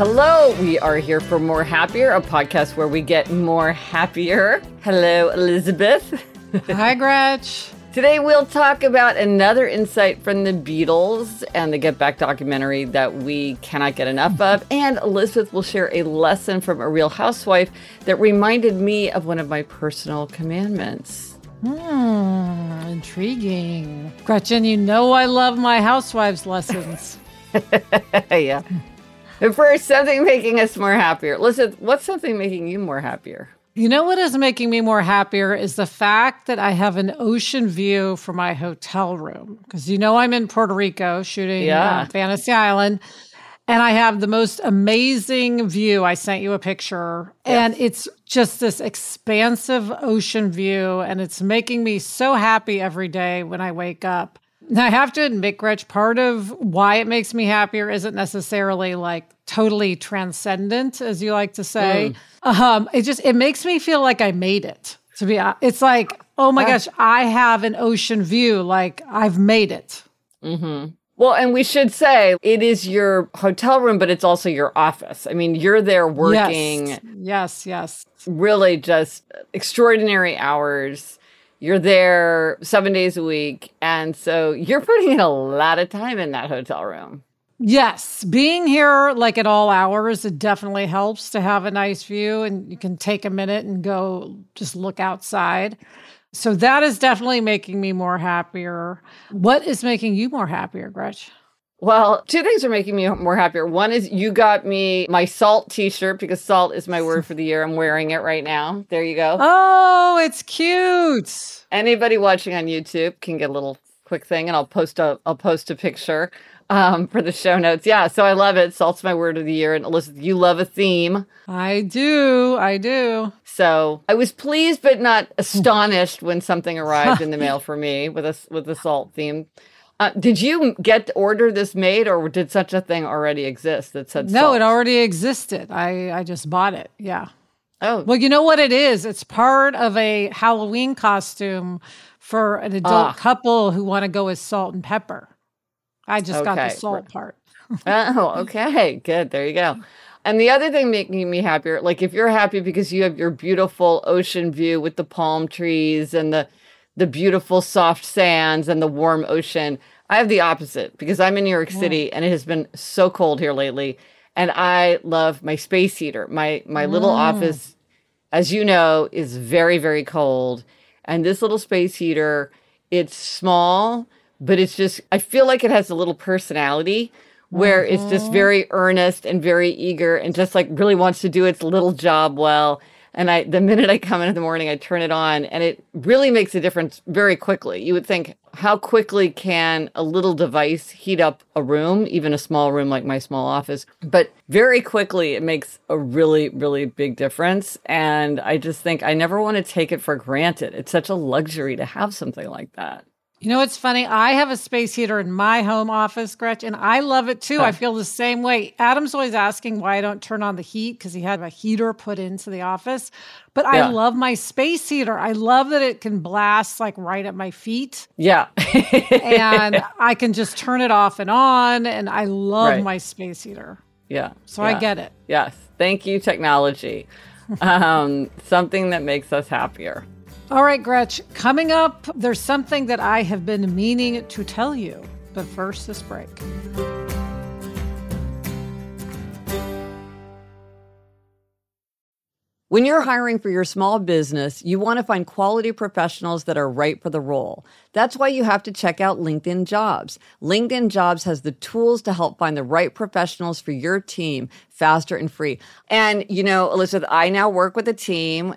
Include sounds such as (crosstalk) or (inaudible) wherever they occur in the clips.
Hello, we are here for More Happier, a podcast where we get more happier. Hello, Elizabeth. (laughs) Hi, Gretch. Today we'll talk about another insight from the Beatles and the Get Back documentary that we cannot get enough of. (laughs) And Elizabeth will share a lesson from a real housewife that reminded me of one of my personal commandments. Hmm, intriguing. Gretchen, you know I love my housewives' lessons. (laughs) yeah. (laughs) But first, something making us more happier. Listen, what's something making you more happier? You know what is making me more happier is the fact that I have an ocean view for my hotel room. Because you know I'm in Puerto Rico shooting Yeah. uh, Fantasy Island. And I have the most amazing view. I sent you a picture, and it's just this expansive ocean view, and it's making me so happy every day when I wake up. Now, I have to admit, Gretch, part of why it makes me happier isn't necessarily like totally transcendent, as you like to say. Um, it just it makes me feel like I made it. To be, hon- it's like, oh my gosh, I have an ocean view. Like I've made it. Well, and we should say it is your hotel room, but it's also your office. I mean, you're there working Yes, yes, yes. really just extraordinary hours. You're there seven days a week. And so you're putting in a lot of time in that hotel room. Yes, being here like at all hours, it definitely helps to have a nice view and you can take a minute and go just look outside. So that is definitely making me more happier. What is making you more happier, Gretch? Well, two things are making me more happier. One is you got me my salt t shirt because salt is my word for the year. I'm wearing it right now. There you go. Oh, it's cute. Anybody watching on YouTube can get a little quick thing, and I'll post a I'll post a picture um, for the show notes. Yeah, so I love it. Salt's my word of the year, and Elizabeth, you love a theme. I do. I do. So I was pleased but not astonished when something arrived in the mail for me with a with a salt theme. Uh, did you get to order this made, or did such a thing already exist that said No, salt? it already existed. I, I just bought it. Yeah. Oh, Well, you know what it is? It's part of a Halloween costume for an adult Ah. couple who want to go with salt and pepper. I just got the salt part. (laughs) Oh, okay. Good. There you go. And the other thing making me happier, like if you're happy because you have your beautiful ocean view with the palm trees and the the beautiful soft sands and the warm ocean, I have the opposite because I'm in New York City and it has been so cold here lately. And I love my space heater. My my little mm. office, as you know, is very, very cold. And this little space heater, it's small, but it's just I feel like it has a little personality where it's just mm-hmm. very earnest and very eager and just like really wants to do its little job well. And I, the minute I come in in the morning, I turn it on and it really makes a difference very quickly. You would think, how quickly can a little device heat up a room, even a small room like my small office? But very quickly, it makes a really, really big difference. And I just think I never want to take it for granted. It's such a luxury to have something like that. You know what's funny? I have a space heater in my home office, Gretchen, and I love it too. Huh. I feel the same way. Adam's always asking why I don't turn on the heat because he had a heater put into the office. But yeah. I love my space heater. I love that it can blast like right at my feet. Yeah. and (laughs) I can just turn it off and on. And I love right. my space heater. Yeah. So yeah. I get it. Yes. Thank you, technology. um, something that makes us happier. All right, Gretch, coming up, there's something that I have been meaning to tell you. But first, this break. When you're hiring for your small business, you want to find quality professionals that are right for the role. That's why you have to check out LinkedIn Jobs. LinkedIn Jobs has the tools to help find the right professionals for your team faster and free. And, you know, Elizabeth, I now work with a team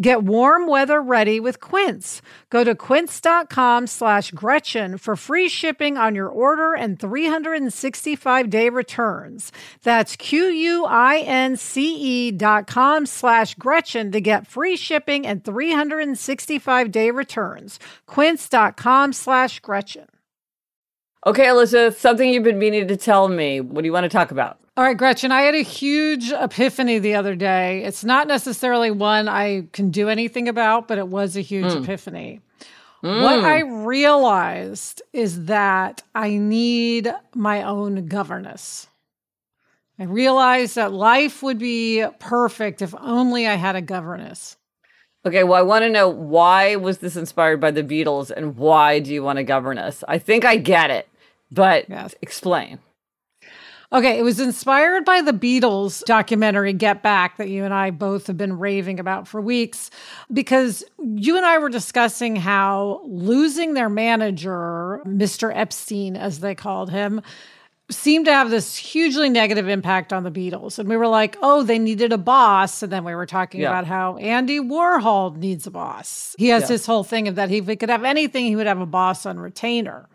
Get warm weather ready with Quince. Go to quince.com slash Gretchen for free shipping on your order and 365 day returns. That's Q-U-I-N-C-E dot com slash Gretchen to get free shipping and 365 day returns. Quince.com slash Gretchen. Okay, Elizabeth, something you've been meaning to tell me. What do you want to talk about? All right, Gretchen, I had a huge epiphany the other day. It's not necessarily one I can do anything about, but it was a huge mm. epiphany. Mm. What I realized is that I need my own governess. I realized that life would be perfect if only I had a governess. Okay, well, I want to know why was this inspired by the Beatles and why do you want a governess? I think I get it, but yes. explain. Okay, it was inspired by the Beatles documentary Get Back that you and I both have been raving about for weeks because you and I were discussing how losing their manager, Mr. Epstein, as they called him, seemed to have this hugely negative impact on the Beatles. And we were like, oh, they needed a boss. And then we were talking yeah. about how Andy Warhol needs a boss. He has yeah. this whole thing of that if he could have anything, he would have a boss on retainer.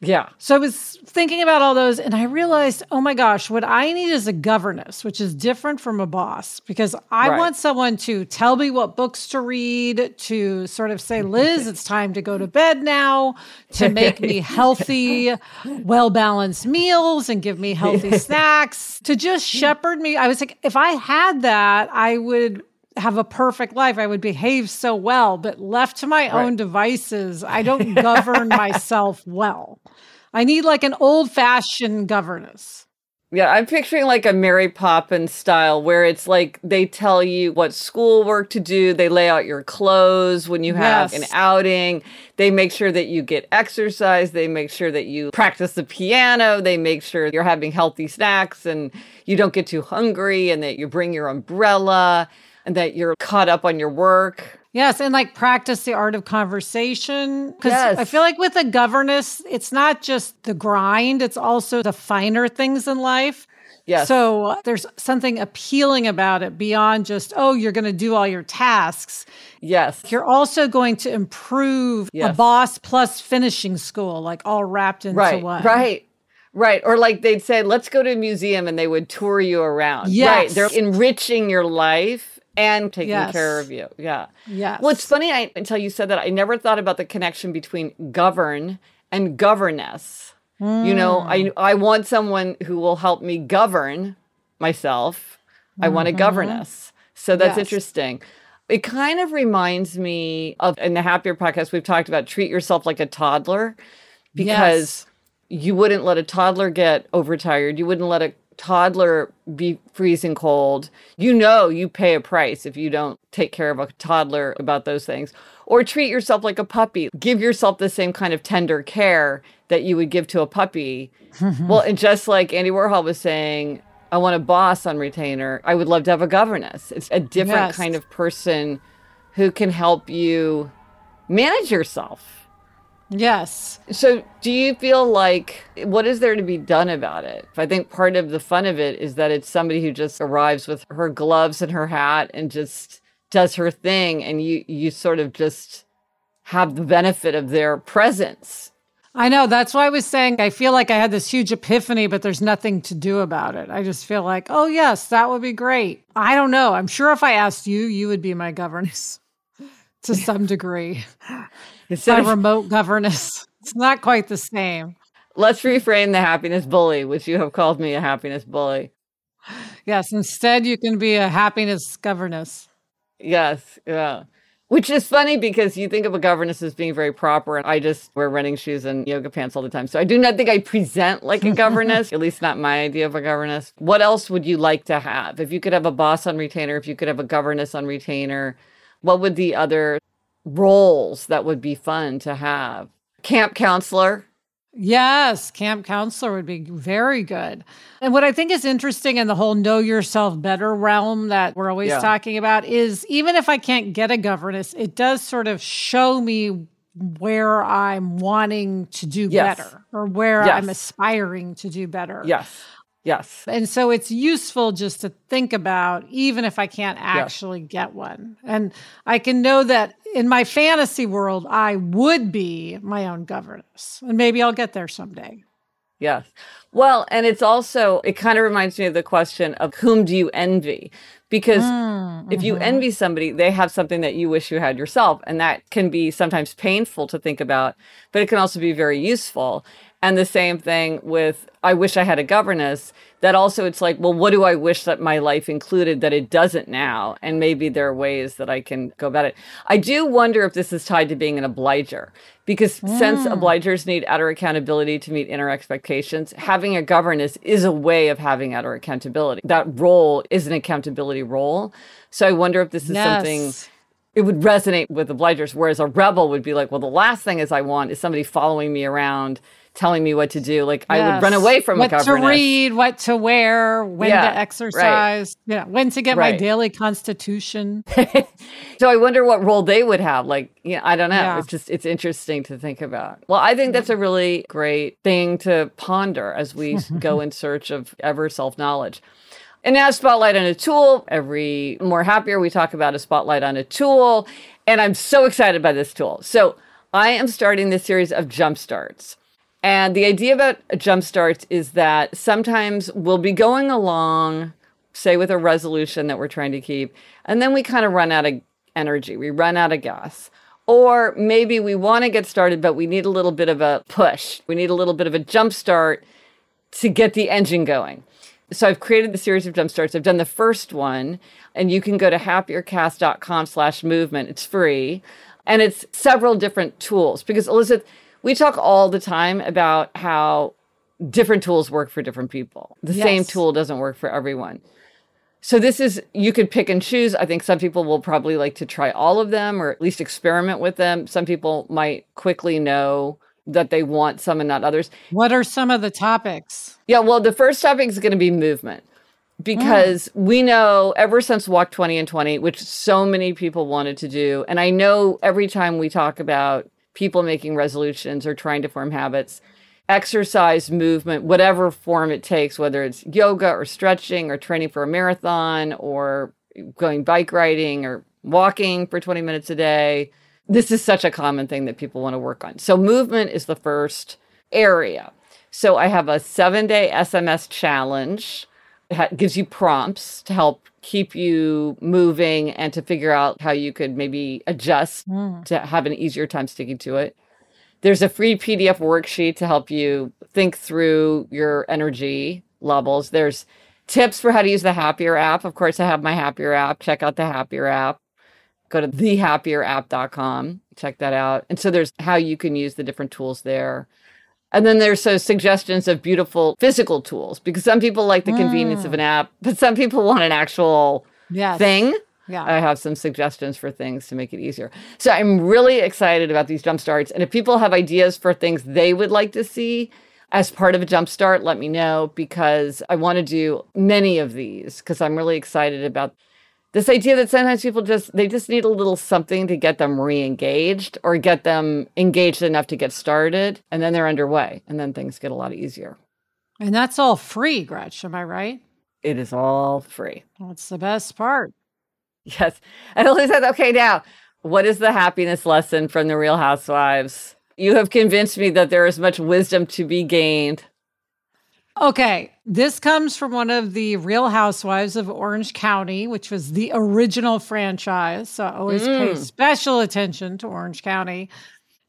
Yeah. So I was thinking about all those and I realized, oh my gosh, what I need is a governess, which is different from a boss because I right. want someone to tell me what books to read, to sort of say, Liz, it's time to go to bed now, to make me (laughs) healthy, well balanced meals and give me healthy (laughs) snacks, to just shepherd me. I was like, if I had that, I would have a perfect life. I would behave so well, but left to my right. own devices, I don't (laughs) govern myself well. I need like an old fashioned governess. Yeah, I'm picturing like a Mary Poppins style where it's like they tell you what schoolwork to do, they lay out your clothes when you have yes. an outing, they make sure that you get exercise, they make sure that you practice the piano, they make sure you're having healthy snacks and you don't get too hungry and that you bring your umbrella and that you're caught up on your work. Yes, and like practice the art of conversation. Because yes. I feel like with a governess, it's not just the grind, it's also the finer things in life. Yes. So there's something appealing about it beyond just, oh, you're going to do all your tasks. Yes. You're also going to improve yes. a boss plus finishing school, like all wrapped into right, one. Right. Right. Or like they'd say, let's go to a museum and they would tour you around. Yes. Right. They're enriching your life and taking yes. care of you. Yeah. Yeah. Well, it's funny I, until you said that. I never thought about the connection between govern and governess. Mm. You know, I hmm. I want someone who will help me govern myself. Mm-hmm. I want a mm-hmm. governess. So that's yes. interesting. It kind of reminds me of in the Happier podcast we've talked about treat yourself like a toddler because yes. you wouldn't let a toddler get overtired. You wouldn't let a toddler be freezing cold, you know you pay a price if you don't take care of a toddler about those things. Or treat yourself like a puppy. Give yourself the same kind of tender care that you would give to a puppy. (laughs) well, and just like Andy Warhol was saying, I want a boss on retainer. I would love to have a governess. It's a different yes. kind of person who can help you manage yourself Yes. So, do you feel like what is there to be done about it? I think part of the fun of it is that it's somebody who just arrives with her gloves and her hat and just does her thing and you you sort of just have the benefit of their presence. I know. That's why I was saying I feel like I had this huge epiphany, but there's nothing to do about it. I just feel like, oh, yes, that would be great. I don't know. I'm sure if I asked you, you would be my governess (laughs) to some degree. Instead of remote governance, (laughs) it's not quite the same. Let's reframe the happiness bully, which you have called me a happiness bully. Yes, instead you can be a happiness governess. Yes, yeah. Which is funny because you think of a governess as being very proper, and I just wear running shoes and yoga pants all the time. So I do not think I present like a governess, (laughs) at least not my idea of a governess. What else would you like to have? If you could have a boss on retainer, if you could have a governess on retainer, what would the other roles that would be fun to have. Camp counselor. Yes, camp counselor would be very good. And what I think is interesting in the whole know yourself better realm that we're always yeah. talking about is even if I can't get a governess, it does sort of show me where I'm wanting to do yes. better or where yes. I'm aspiring to do better. Yes. Yes. And so it's useful just to think about, even if I can't actually yes. get one. And I can know that in my fantasy world, I would be my own governess. And maybe I'll get there someday. Yes. Well, and it's also, it kind of reminds me of the question of whom do you envy? Because mm, if you mm-hmm. envy somebody, they have something that you wish you had yourself. And that can be sometimes painful to think about, but it can also be very useful. And the same thing with I wish I had a governess. That also it's like, well, what do I wish that my life included that it doesn't now? And maybe there are ways that I can go about it. I do wonder if this is tied to being an obliger. Because mm. since obligers need outer accountability to meet inner expectations, having a governess is a way of having outer accountability. That role is an accountability role. So I wonder if this is yes. something it would resonate with obligers, whereas a rebel would be like, well, the last thing is I want is somebody following me around telling me what to do. Like yes. I would run away from what to read, what to wear, when yeah, to exercise, right. yeah, when to get right. my daily constitution. (laughs) so I wonder what role they would have. Like, yeah, I don't know. Yeah. It's just it's interesting to think about. Well, I think that's a really great thing to ponder as we go (laughs) in search of ever self knowledge. And now, spotlight on a tool. Every more happier, we talk about a spotlight on a tool. And I'm so excited by this tool. So, I am starting this series of jump starts. And the idea about jump starts is that sometimes we'll be going along, say, with a resolution that we're trying to keep, and then we kind of run out of energy, we run out of gas. Or maybe we want to get started, but we need a little bit of a push. We need a little bit of a jump start to get the engine going. So I've created the series of jump starts. I've done the first one, and you can go to happiercast.com slash movement. It's free. And it's several different tools because Elizabeth, we talk all the time about how different tools work for different people. The Yes. same tool doesn't work for everyone. So this is you could pick and choose. I think some people will probably like to try all of them or at least experiment with them. Some people might quickly know that they want some and not others. What are some of the topics? Yeah, well, the first topic is going to be movement because mm. we know ever since Walk 20 and 20, which so many people wanted to do, and I know every time we talk about people making resolutions or trying to form habits, exercise, movement, whatever form it takes, whether it's yoga or stretching or training for a marathon or going bike riding or walking for 20 minutes a day. This is such a common thing that people want to work on. So, movement is the first area. So, I have a seven day SMS challenge. It ha- gives you prompts to help keep you moving and to figure out how you could maybe adjust hmm. to have an easier time sticking to it. There's a free PDF worksheet to help you think through your energy levels. There's tips for how to use the Happier app. Of course, I have my Happier app. Check out the Happier app. Go to thehappierapp.com. Check that out. And so there's how you can use the different tools there. And then there's so suggestions of beautiful physical tools because some people like the convenience of an mm. app, but some people want an actual Yes. thing. Yeah. I have some suggestions for things to make it easier. So I'm really excited about these jump starts. And if people have ideas for things they would like to see as part of a jump start, let me know because I want to do many of these because I'm really excited about this idea that sometimes people just they just need a little something to get them re-engaged or get them engaged enough to get started and then they're underway and then things get a lot easier. and that's all free, Gretch. Am I right? It is all free. That's the best part. Yes. And Elise said, okay, now, what is the happiness lesson from the Real Housewives? You have convinced me that there is much wisdom to be gained. Okay, this comes from one of the Real Housewives of Orange County, which was the original franchise. So I always pay mm. special attention to Orange County.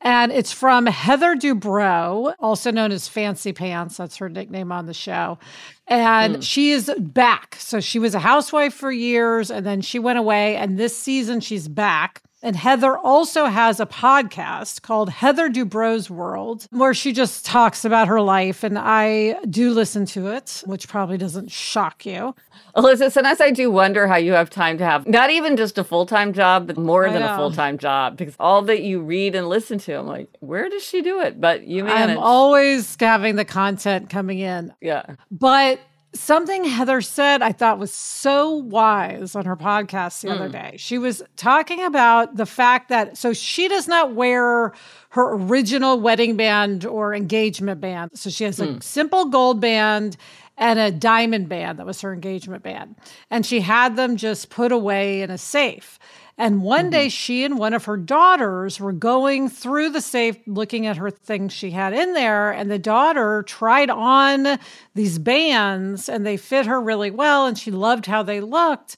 And it's from Heather Dubrow, also known as Fancy Pants. That's her nickname on the show. And mm. she is back. So she was a housewife for years and then she went away. And this season she's back. And Heather also has a podcast called Heather Dubrow's World, where she just talks about her life. And I do listen to it, which probably doesn't shock you. Elizabeth, sometimes I do wonder how you have time to have not even just a full time job, but more I than know. a full time job because all that you read and listen to, I'm like, where does she do it? But you manage. I'm always having the content coming in. yeah. But something Heather said I thought was so wise on her podcast the other mm. day. She was talking about the fact that so she does not wear her original wedding band or engagement band. So she has a mm. simple gold band and a diamond band that was her engagement band. And she had them just put away in a safe. And one mm-hmm. day she and one of her daughters were going through the safe looking at her things she had in there. And the daughter tried on these bands and they fit her really well. And she loved how they looked.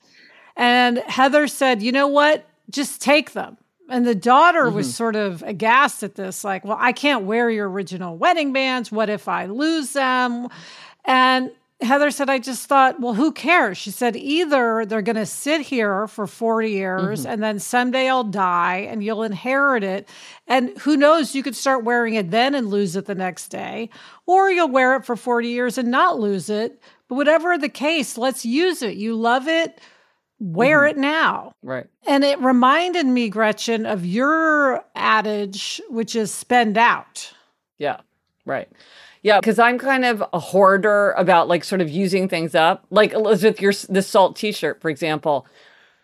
And Heather said, you know what? Just take them. And the daughter was mm-hmm. sort of aghast at this, like, well, I can't wear your original wedding bands. What if I lose them? And Heather said, I just thought, well, who cares? She said, either they're going to sit here for 40 years mm-hmm. and then someday I'll die and you'll inherit it. And who knows, you could start wearing it then and lose it the next day, or you'll wear it for 40 years and not lose it. But whatever the case, let's use it. You love it, wear mm-hmm. it now. Right. And it reminded me, Gretchen, of your adage, which is spend out. Yeah, right. Yeah, because I'm kind of a hoarder about like sort of using things up. Like Elizabeth, your the salt T-shirt, for example.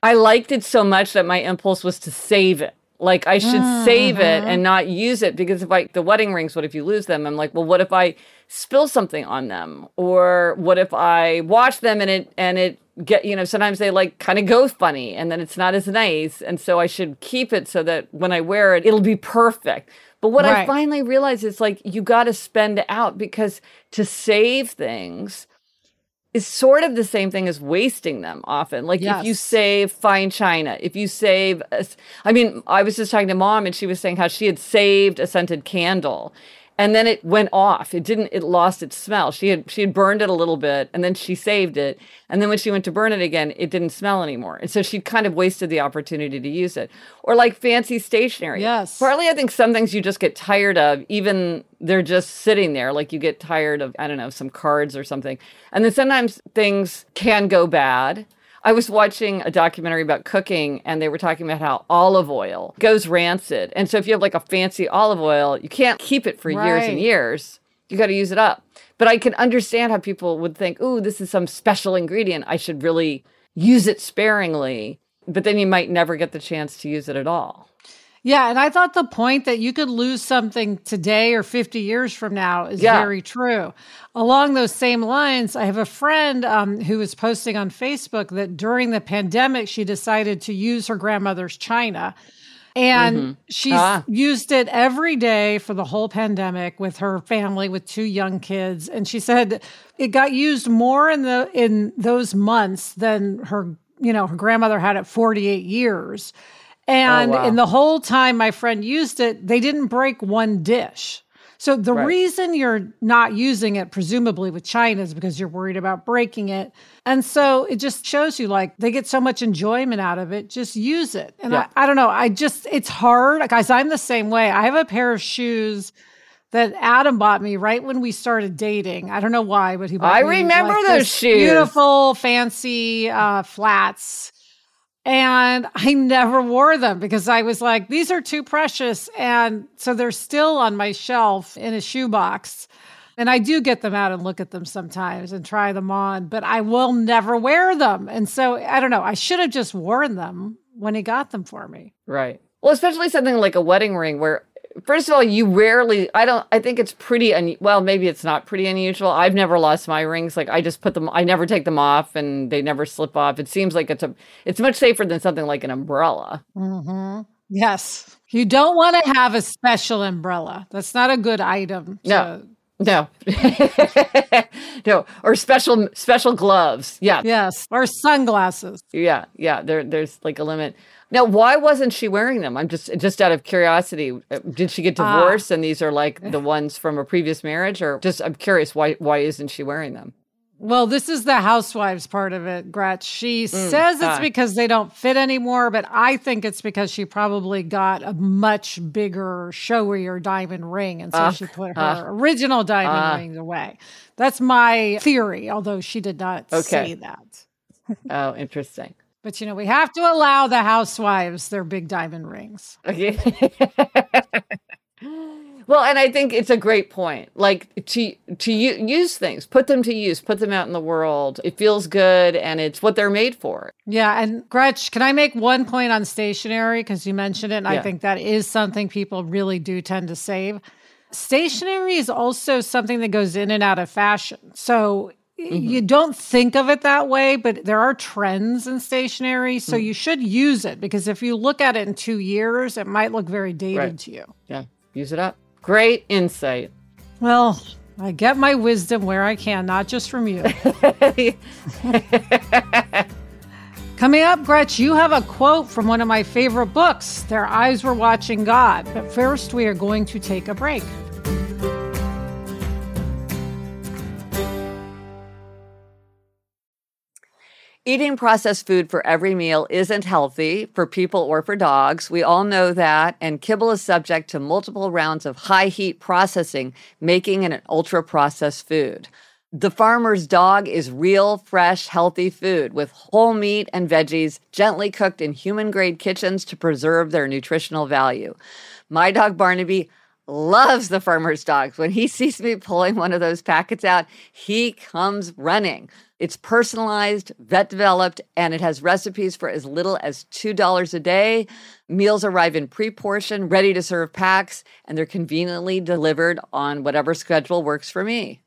I liked it so much that my impulse was to save it. Like I should save it mm-hmm. and not use it because if I the wedding rings, what if you lose them? I'm like, well, what if I spill something on them, or what if I wash them and it and it get you know sometimes they like kind of go funny and then it's not as nice, and so I should keep it so that when I wear it, it'll be perfect. But what I finally realized is like you got to spend out because to save things is sort of the same thing as wasting them often. Like if you save fine china, if you save, I mean, I was just talking to mom and she was saying how she had saved a scented candle and then it went off. It didn't. It lost its smell. She had she had burned it a little bit, and then she saved it. And then when she went to burn it again, it didn't smell anymore. And so she kind of wasted the opportunity to use it. Or like fancy stationery. Yes. Partly, I think some things you just get tired of, even they're just sitting there. Like you get tired of I don't know some cards or something. And then sometimes things can go bad. I was watching a documentary about cooking and they were talking about how olive oil goes rancid. And so if you have like a fancy olive oil, you can't keep it for right. years and years. You got to use it up. But I can understand how people would think, "Ooh, this is some special ingredient. I should really use it sparingly." But then you might never get the chance to use it at all. Yeah, and I thought the point that you could lose something today or 50 years from now is yeah. very true. Along those same lines, I have a friend um, who was posting on Facebook that during the pandemic, she decided to use her grandmother's china. And mm-hmm. she's ah. used it every day for the whole pandemic with her family with two young kids. And she said it got used more in the in those months than her, you know, her grandmother had it 48 years. And oh, wow. in the whole time my friend used it, they didn't break one dish. So the right. reason you're not using it, presumably with China, is because you're worried about breaking it. And so it just shows you like they get so much enjoyment out of it. Just use it. And yeah. I, I don't know. I just, it's hard. Guys, I'm the same way. I have a pair of shoes that Adam bought me right when we started dating. I don't know why, but he bought I me remember like those shoes. Beautiful, fancy uh, flats. And I never wore them because I was like, these are too precious. And so they're still on my shelf in a shoebox. And I do get them out and look at them sometimes and try them on, but I will never wear them. And so I don't know. I should have just worn them when he got them for me. Right. Well, especially something like a wedding ring where first of all, you rarely, I don't, I think it's pretty, un, well, maybe it's not pretty unusual. I've never lost my rings. Like I just put them, I never take them off and they never slip off. It seems like it's a, it's much safer than something like an umbrella. Mm-hmm. Yes. You don't want to have a special umbrella. That's not a good item. To- no. No. (laughs) no. Or special special gloves. Yeah. Yes. Or sunglasses. Yeah. Yeah. There there's like a limit. Now, why wasn't she wearing them? I'm just just out of curiosity. Uh, did she get ah. divorced, uh, and these are like the ones from a previous marriage, or just I'm curious why why isn't she wearing them? Well, this is the housewives part of it, Gretch. She mm, says it's ah. because they don't fit anymore, but I think it's because she probably got a much bigger, showier diamond ring, and so uh, she put her uh, original diamond uh, rings away. That's my theory, although she did not okay. say that. (laughs) oh, interesting. But you know, we have to allow the housewives their big diamond rings. Okay. (laughs) well, and I think it's a great point. Like to to use things, put them to use, put them out in the world. It feels good, and it's what they're made for. Yeah, and Gretch, can I make one point on stationery because you mentioned it? And yeah. I think that is something people really do tend to save. Stationery is also something that goes in and out of fashion. So Mm-hmm. You don't think of it that way, but there are trends in stationery. So mm-hmm. you should use it because if you look at it in two years, it might look very dated right. to you. Yeah, use it up. Great insight. Well, I get my wisdom where I can, not just from you. (laughs) Coming up, Gretch, you have a quote from one of my favorite books, Their Eyes Were Watching God. But first, we are going to take a break. Eating processed food for every meal isn't healthy for people or for dogs. We all know that. And kibble is subject to multiple rounds of high heat processing, making it an ultra processed food. The farmer's dog is real, fresh, healthy food with whole meat and veggies gently cooked in human grade kitchens to preserve their nutritional value. My dog Barnaby loves the farmer's dogs. When he (laughs) sees me pulling one of those packets out, he comes running. It's personalized, vet developed, and it has recipes for as little as $2 a day. Meals arrive in pre portion, ready to serve packs, and they're conveniently delivered on whatever schedule works for me.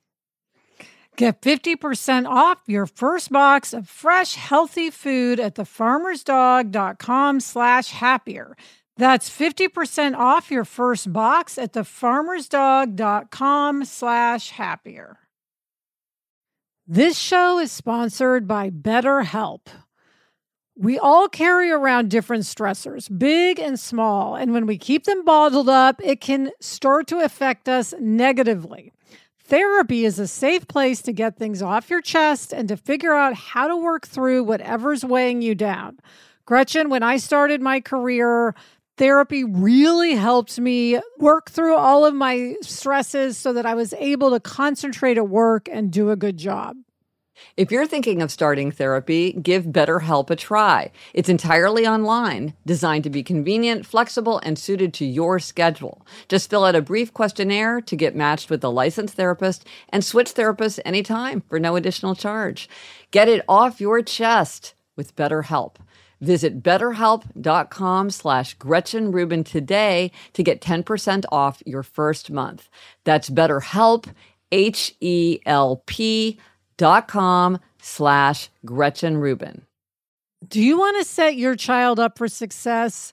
Get 50% off your first box of fresh, healthy food at thefarmersdog.com slash happier. That's 50% off your first box at thefarmersdog.com slash happier. This show is sponsored by BetterHelp. We all carry around different stressors, big and small, and when we keep them bottled up, it can start to affect us negatively. Therapy is a safe place to get things off your chest and to figure out how to work through whatever's weighing you down. Gretchen, when I started my career, therapy really helped me work through all of my stresses so that I was able to concentrate at work and do a good job. If you're thinking of starting therapy, give BetterHelp a try. It's entirely online, designed to be convenient, flexible, and suited to your schedule. Just fill out a brief questionnaire to get matched with a licensed therapist and switch therapists anytime for no additional charge. Get it off your chest with BetterHelp. Visit betterhelp.com slash Gretchen Rubin today to get 10% off your first month. That's BetterHelp, H E L P dot com slash Gretchen Rubin. Do you want to set your child up for success?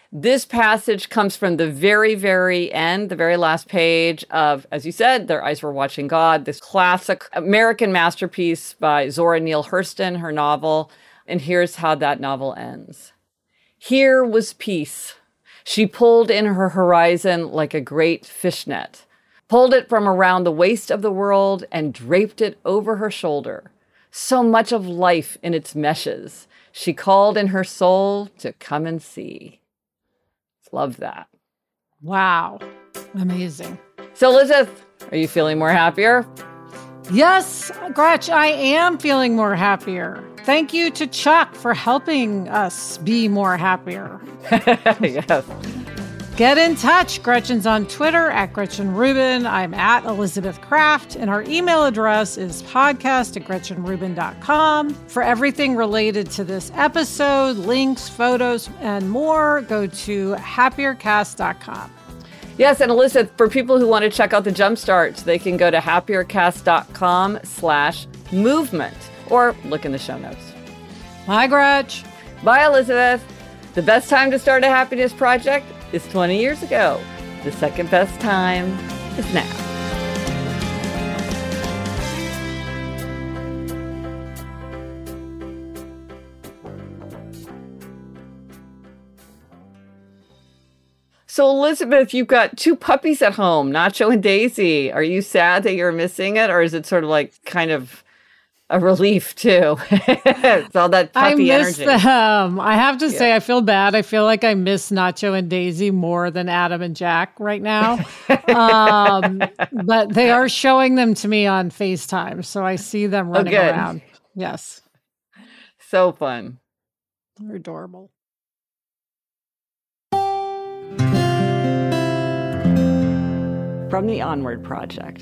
This passage comes from the very, very end, the very last page of, as you said, Their Eyes Were Watching God, this classic American masterpiece by Zora Neale Hurston, her novel. And here's how that novel ends Here was peace. She pulled in her horizon like a great fishnet, pulled it from around the waist of the world, and draped it over her shoulder. So much of life in its meshes. She called in her soul to come and see. Love that. Wow. Amazing. So, Elizabeth, are you feeling more happier? Yes, Gretch, I am feeling more happier. Thank you to Chuck for helping us be more happier. (laughs) yes. Get in touch. Gretchen's on Twitter at Gretchen Rubin. I'm at Elizabeth Craft, and our email address is podcast at GretchenRubin.com. For everything related to this episode, links, photos, and more, go to happiercast.com. Yes, and Elizabeth, for people who want to check out the Jumpstart, they can go to happiercast.com slash movement or look in the show notes. Bye, Gretch. Bye, Elizabeth. The best time to start a happiness project is 20 years ago. The second best time is now. So, Elizabeth, you've got two puppies at home, Nacho and Daisy. Are you sad that you're missing it, or is it sort of like kind of a relief too. (laughs) it's all that puppy I miss energy. them. I have to yeah. say, I feel bad. I feel like I miss Nacho and Daisy more than Adam and Jack right now. um, (laughs) but they are showing them to me on FaceTime, so I see them oh, running oh, around. Yes, so fun. They're adorable. From the Onward Project.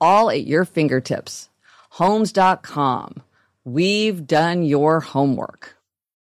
all at your fingertips. Homes.com. We've done your homework.